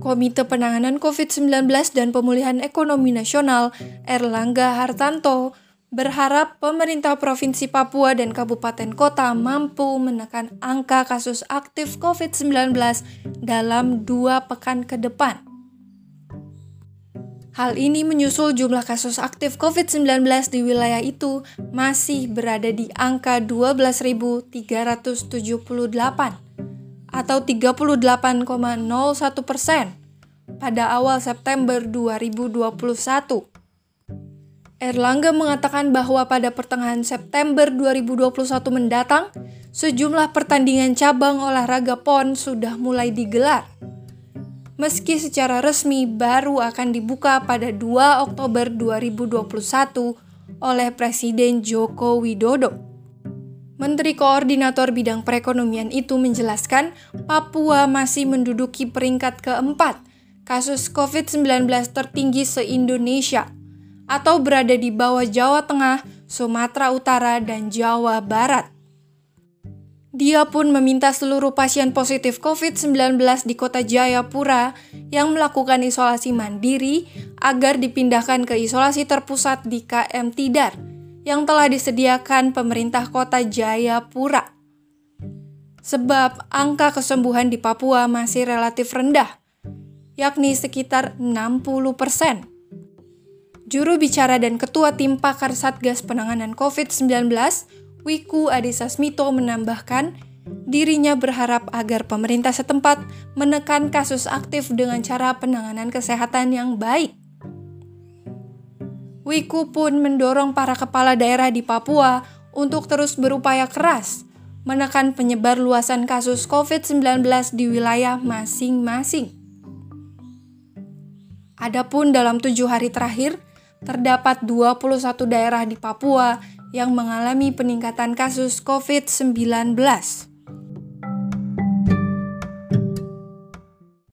Komite Penanganan COVID-19 dan Pemulihan Ekonomi Nasional, Erlangga Hartanto, berharap pemerintah Provinsi Papua dan Kabupaten Kota mampu menekan angka kasus aktif COVID-19 dalam dua pekan ke depan. Hal ini menyusul jumlah kasus aktif COVID-19 di wilayah itu masih berada di angka 12.378 atau 38,01 persen pada awal September 2021. Erlangga mengatakan bahwa pada pertengahan September 2021 mendatang, sejumlah pertandingan cabang olahraga PON sudah mulai digelar. Meski secara resmi baru akan dibuka pada 2 Oktober 2021 oleh Presiden Joko Widodo. Menteri Koordinator Bidang Perekonomian itu menjelaskan Papua masih menduduki peringkat keempat kasus COVID-19 tertinggi se-Indonesia atau berada di bawah Jawa Tengah, Sumatera Utara, dan Jawa Barat. Dia pun meminta seluruh pasien positif COVID-19 di kota Jayapura yang melakukan isolasi mandiri agar dipindahkan ke isolasi terpusat di KM Tidar yang telah disediakan pemerintah kota Jayapura. Sebab angka kesembuhan di Papua masih relatif rendah, yakni sekitar 60 persen. Juru bicara dan Ketua Tim Pakar Satgas Penanganan COVID-19, Wiku Adhisa Smito menambahkan, dirinya berharap agar pemerintah setempat menekan kasus aktif dengan cara penanganan kesehatan yang baik. Wiku pun mendorong para kepala daerah di Papua untuk terus berupaya keras menekan penyebar luasan kasus COVID-19 di wilayah masing-masing. Adapun dalam tujuh hari terakhir, terdapat 21 daerah di Papua yang mengalami peningkatan kasus COVID-19.